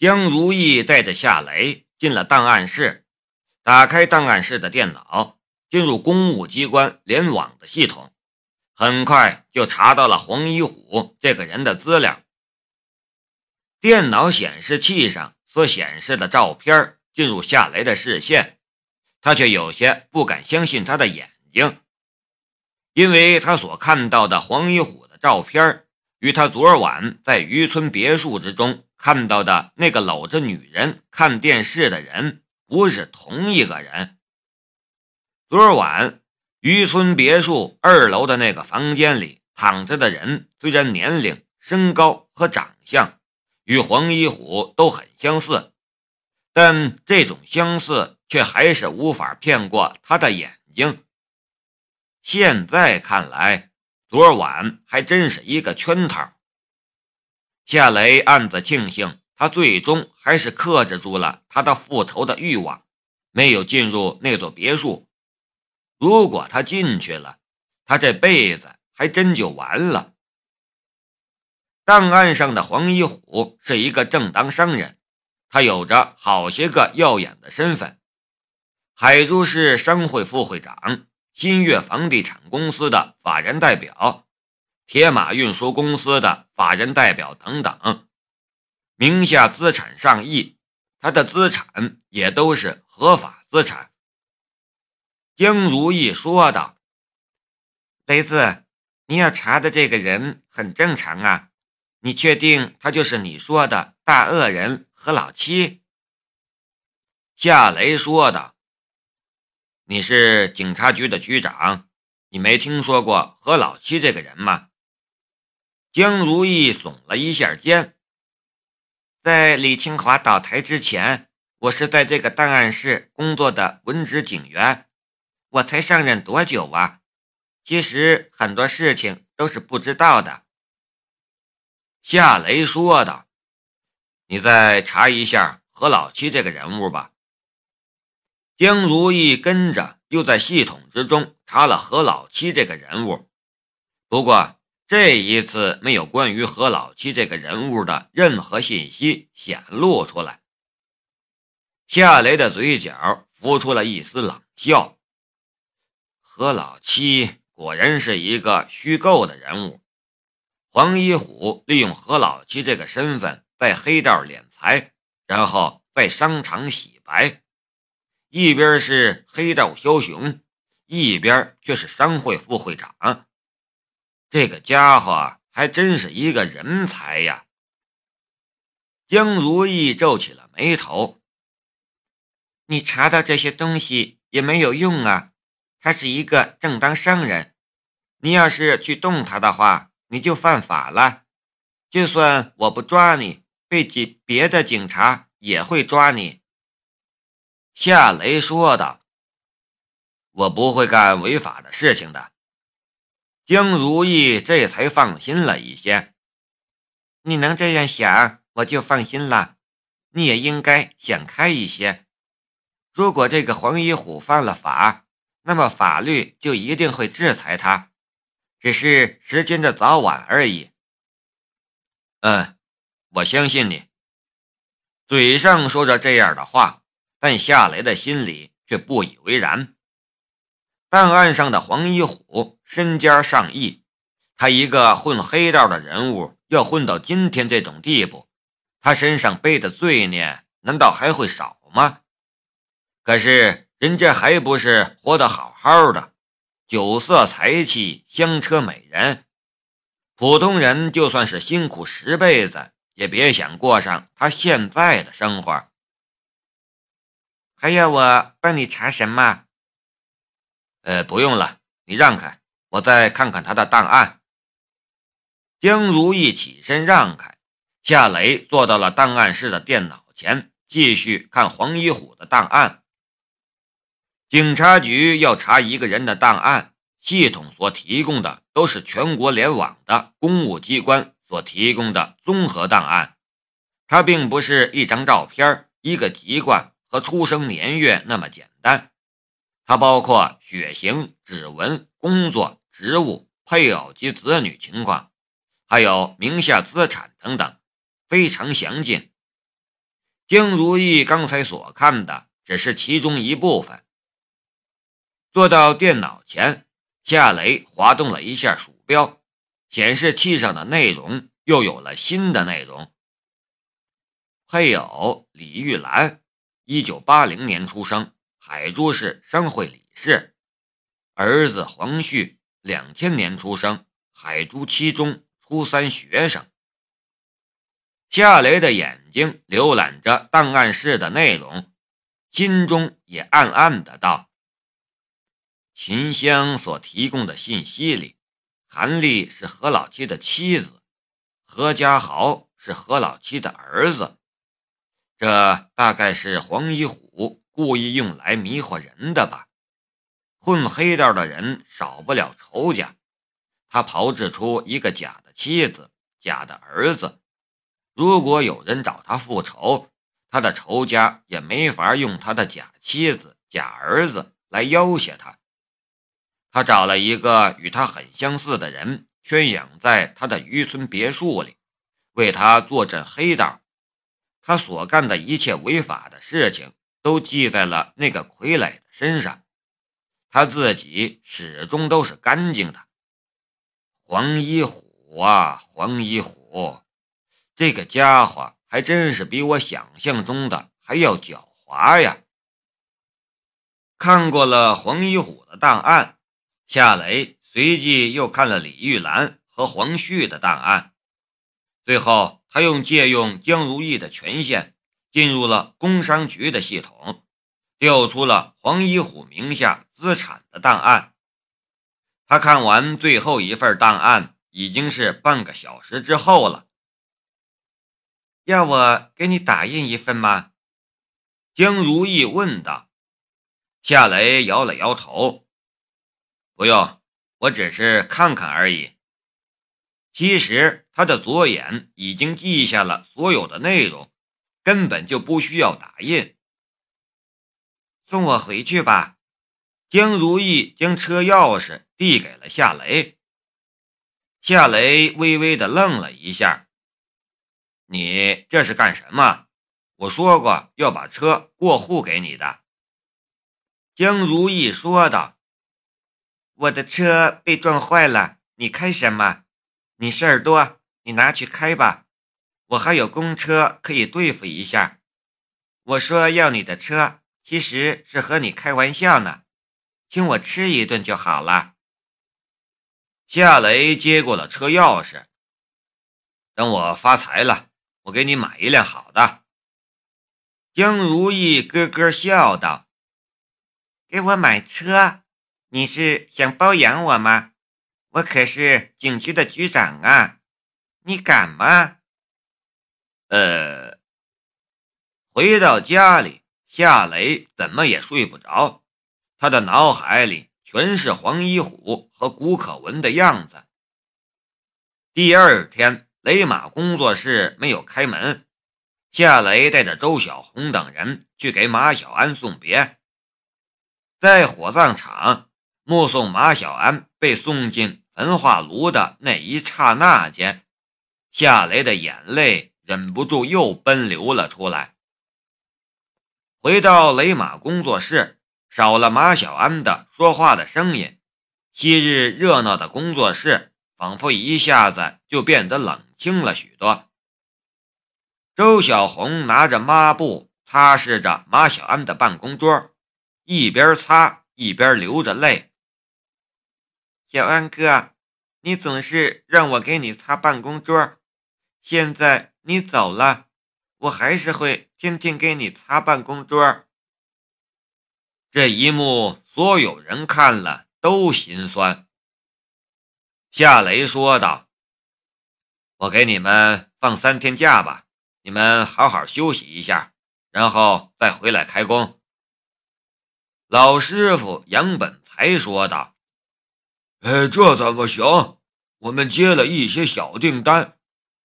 江如意带着夏雷进了档案室，打开档案室的电脑，进入公务机关联网的系统，很快就查到了黄一虎这个人的资料。电脑显示器上所显示的照片进入夏雷的视线，他却有些不敢相信他的眼睛，因为他所看到的黄一虎的照片与他昨晚在渔村别墅之中看到的那个搂着女人看电视的人不是同一个人。昨晚渔村别墅二楼的那个房间里躺着的人，虽然年龄、身高和长相。与黄一虎都很相似，但这种相似却还是无法骗过他的眼睛。现在看来，昨晚还真是一个圈套。夏雷暗自庆幸，他最终还是克制住了他的复仇的欲望，没有进入那座别墅。如果他进去了，他这辈子还真就完了。档案上的黄一虎是一个正当商人，他有着好些个耀眼的身份：海珠市商会副会长、新月房地产公司的法人代表、铁马运输公司的法人代表等等，名下资产上亿，他的资产也都是合法资产。江如意说道：“雷子，你要查的这个人很正常啊。”你确定他就是你说的大恶人何老七？夏雷说道：“你是警察局的局长，你没听说过何老七这个人吗？”江如意耸了一下肩。在李清华倒台之前，我是在这个档案室工作的文职警员，我才上任多久啊？其实很多事情都是不知道的。夏雷说道：“你再查一下何老七这个人物吧。”江如意跟着又在系统之中查了何老七这个人物，不过这一次没有关于何老七这个人物的任何信息显露出来。夏雷的嘴角浮出了一丝冷笑：“何老七果然是一个虚构的人物。”黄一虎利用何老七这个身份在黑道敛财，然后在商场洗白，一边是黑道枭雄，一边却是商会副会长。这个家伙还真是一个人才呀！江如意皱起了眉头：“你查到这些东西也没有用啊！他是一个正当商人，你要是去动他的话。”你就犯法了，就算我不抓你，被几别的警察也会抓你。”夏雷说道，“我不会干违法的事情的。”江如意这才放心了一些。你能这样想，我就放心了。你也应该想开一些。如果这个黄一虎犯了法，那么法律就一定会制裁他。只是时间的早晚而已。嗯，我相信你。嘴上说着这样的话，但夏雷的心里却不以为然。档案上的黄一虎身家上亿，他一个混黑道的人物，要混到今天这种地步，他身上背的罪孽难道还会少吗？可是人家还不是活得好好的。酒色财气，香车美人，普通人就算是辛苦十辈子，也别想过上他现在的生活。还要我帮你查什么？呃，不用了，你让开，我再看看他的档案。江如意起身让开，夏雷坐到了档案室的电脑前，继续看黄一虎的档案。警察局要查一个人的档案，系统所提供的都是全国联网的公务机关所提供的综合档案，它并不是一张照片、一个籍贯和出生年月那么简单，它包括血型、指纹、工作、职务、配偶及子女情况，还有名下资产等等，非常详尽。江如意刚才所看的只是其中一部分。坐到电脑前，夏雷滑动了一下鼠标，显示器上的内容又有了新的内容。配偶李玉兰，一九八零年出生，海珠市商会理事；儿子黄旭，两千年出生，海珠七中初三学生。夏雷的眼睛浏览着档案室的内容，心中也暗暗的道：“秦香所提供的信息里，韩立是何老七的妻子，何家豪是何老七的儿子。”这大概是黄一虎故意用来迷惑人的吧？混黑道的人少不了仇家，他炮制出一个假的妻子、假的儿子。如果有人找他复仇，他的仇家也没法用他的假妻子、假儿子来要挟他。他找了一个与他很相似的人，圈养在他的渔村别墅里，为他坐镇黑道。他所干的一切违法的事情都记在了那个傀儡的身上，他自己始终都是干净的。黄一虎啊，黄一虎，这个家伙还真是比我想象中的还要狡猾呀！看过了黄一虎的档案，夏雷随即又看了李玉兰和黄旭的档案，最后。他用借用江如意的权限，进入了工商局的系统，调出了黄一虎名下资产的档案。他看完最后一份档案，已经是半个小时之后了。要我给你打印一份吗？江如意问道。夏雷摇了摇头：“不用，我只是看看而已。”其实他的左眼已经记下了所有的内容，根本就不需要打印。送我回去吧。江如意将车钥匙递给了夏雷。夏雷微微的愣了一下：“你这是干什么？我说过要把车过户给你的。”江如意说道：“我的车被撞坏了，你开什么？”你事儿多，你拿去开吧，我还有公车可以对付一下。我说要你的车，其实是和你开玩笑呢，请我吃一顿就好了。夏雷接过了车钥匙，等我发财了，我给你买一辆好的。江如意咯咯笑道：“给我买车，你是想包养我吗？”我可是警局的局长啊，你敢吗？呃，回到家里，夏雷怎么也睡不着，他的脑海里全是黄一虎和古可文的样子。第二天，雷马工作室没有开门，夏雷带着周小红等人去给马小安送别，在火葬场。目送马小安被送进焚化炉的那一刹那间，夏雷的眼泪忍不住又奔流了出来。回到雷马工作室，少了马小安的说话的声音，昔日热闹的工作室仿佛一下子就变得冷清了许多。周小红拿着抹布擦拭着马小安的办公桌，一边擦一边流着泪。小安哥，你总是让我给你擦办公桌，现在你走了，我还是会天天给你擦办公桌。这一幕，所有人看了都心酸。夏雷说道：“我给你们放三天假吧，你们好好休息一下，然后再回来开工。”老师傅杨本才说道。哎，这怎么行？我们接了一些小订单，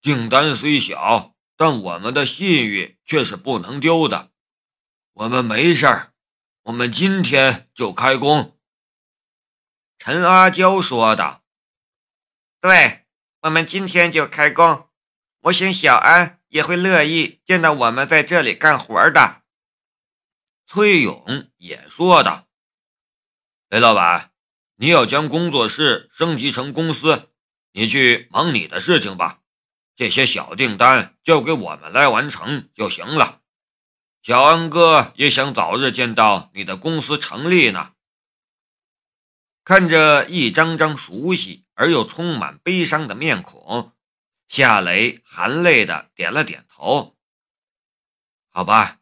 订单虽小，但我们的信誉却是不能丢的。我们没事儿，我们今天就开工。”陈阿娇说道。“对，我们今天就开工。我想小安也会乐意见到我们在这里干活的。崔勇也说道：“雷老板，你要将工作室升级成公司，你去忙你的事情吧，这些小订单交给我们来完成就行了。小安哥也想早日见到你的公司成立呢。”看着一张张熟悉而又充满悲伤的面孔，夏雷含泪的点了点头。好吧，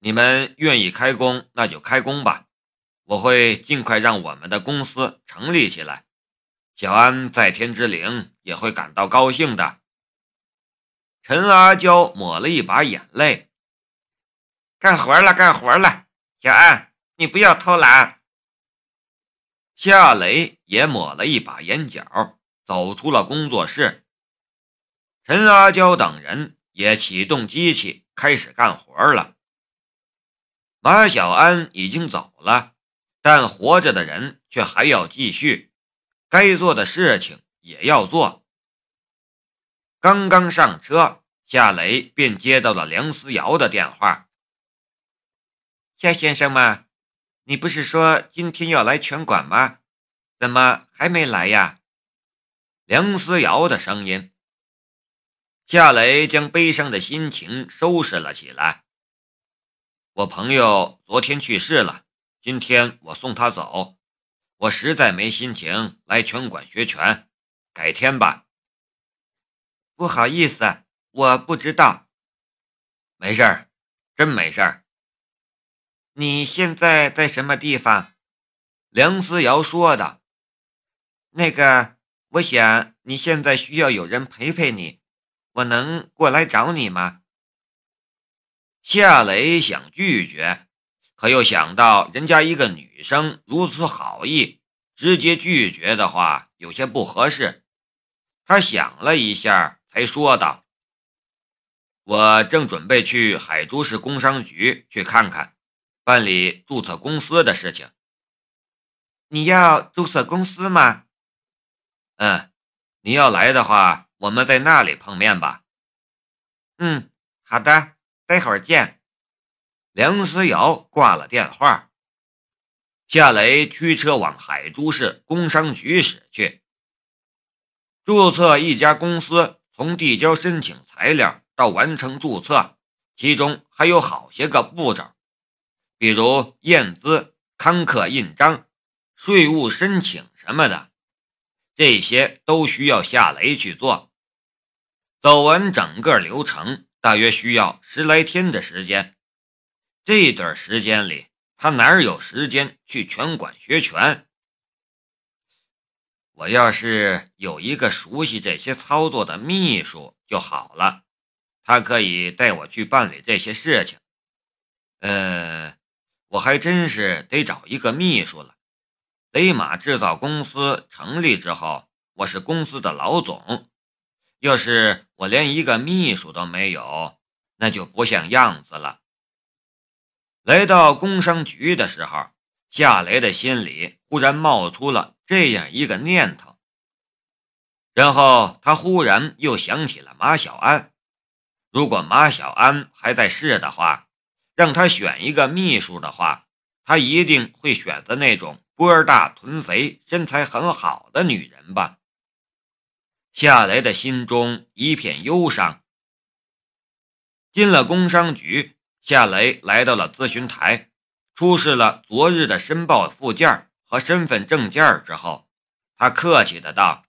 你们愿意开工，那就开工吧。我会尽快让我们的公司成立起来。小安在天之灵也会感到高兴的。陈阿娇抹了一把眼泪，干活了，干活了。小安，你不要偷懒。夏雷也抹了一把眼角，走出了工作室。陈阿娇等人也启动机器，开始干活了。马小安已经走了，但活着的人却还要继续，该做的事情也要做。刚刚上车，夏雷便接到了梁思瑶的电话：“夏先生吗？”你不是说今天要来拳馆吗？怎么还没来呀？梁思瑶的声音。夏雷将悲伤的心情收拾了起来。我朋友昨天去世了，今天我送他走。我实在没心情来拳馆学拳，改天吧。不好意思，我不知道。没事儿，真没事儿。你现在在什么地方？梁思瑶说的。那个，我想你现在需要有人陪陪你，我能过来找你吗？夏雷想拒绝，可又想到人家一个女生如此好意，直接拒绝的话有些不合适。他想了一下，才说道：“我正准备去海珠市工商局去看看。”办理注册公司的事情，你要注册公司吗？嗯，你要来的话，我们在那里碰面吧。嗯，好的，待会儿见。梁思瑶挂了电话，夏雷驱车往海珠市工商局驶去。注册一家公司，从递交申请材料到完成注册，其中还有好些个步骤。比如验资、刊刻印章、税务申请什么的，这些都需要夏雷去做。走完整个流程，大约需要十来天的时间。这段时间里，他哪有时间去拳馆学拳？我要是有一个熟悉这些操作的秘书就好了，他可以带我去办理这些事情。嗯。我还真是得找一个秘书了。雷马制造公司成立之后，我是公司的老总，要是我连一个秘书都没有，那就不像样子了。来到工商局的时候，夏雷的心里忽然冒出了这样一个念头，然后他忽然又想起了马小安。如果马小安还在世的话。让他选一个秘书的话，他一定会选择那种波儿大、臀肥、身材很好的女人吧。夏雷的心中一片忧伤。进了工商局，夏雷来到了咨询台，出示了昨日的申报附件和身份证件之后，他客气的道：“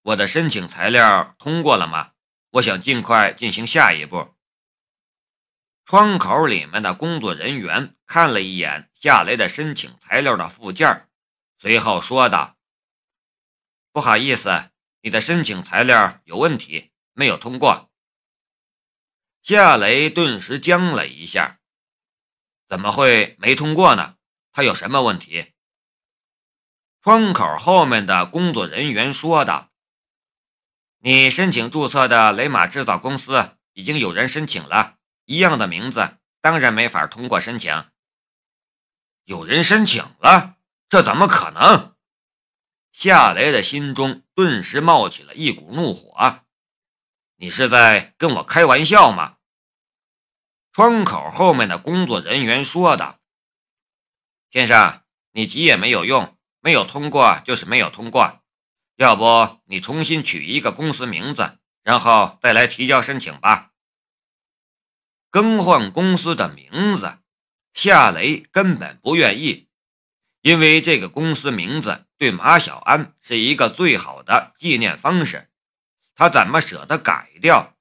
我的申请材料通过了吗？我想尽快进行下一步。”窗口里面的工作人员看了一眼夏雷的申请材料的附件，随后说道：“不好意思，你的申请材料有问题，没有通过。”夏雷顿时僵了一下：“怎么会没通过呢？他有什么问题？”窗口后面的工作人员说道：“你申请注册的雷马制造公司已经有人申请了。”一样的名字，当然没法通过申请。有人申请了，这怎么可能？夏雷的心中顿时冒起了一股怒火。你是在跟我开玩笑吗？窗口后面的工作人员说道：“先生，你急也没有用，没有通过就是没有通过。要不你重新取一个公司名字，然后再来提交申请吧。更换公司的名字，夏雷根本不愿意，因为这个公司名字对马小安是一个最好的纪念方式，他怎么舍得改掉？”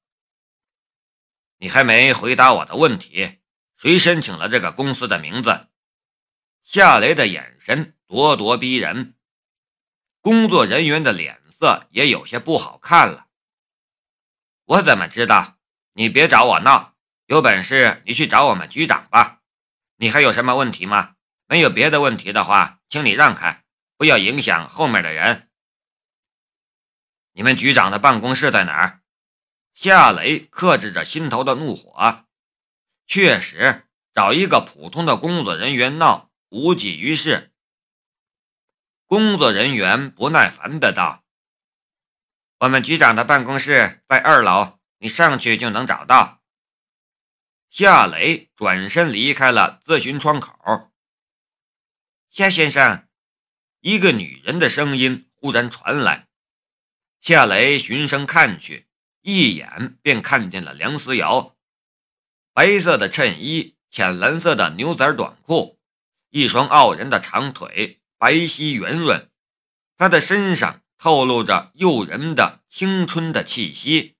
你还没回答我的问题，谁申请了这个公司的名字？夏雷的眼神咄咄逼人，工作人员的脸色也有些不好看了。我怎么知道？你别找我闹，有本事你去找我们局长吧。你还有什么问题吗？没有别的问题的话，请你让开，不要影响后面的人。你们局长的办公室在哪儿？夏雷克制着心头的怒火，确实找一个普通的工作人员闹无济于事。工作人员不耐烦的道：“我们局长的办公室在二楼，你上去就能找到。”夏雷转身离开了咨询窗口。夏先生，一个女人的声音忽然传来。夏雷循声看去。一眼便看见了梁思瑶，白色的衬衣，浅蓝色的牛仔短裤，一双傲人的长腿，白皙圆润。她的身上透露着诱人的青春的气息。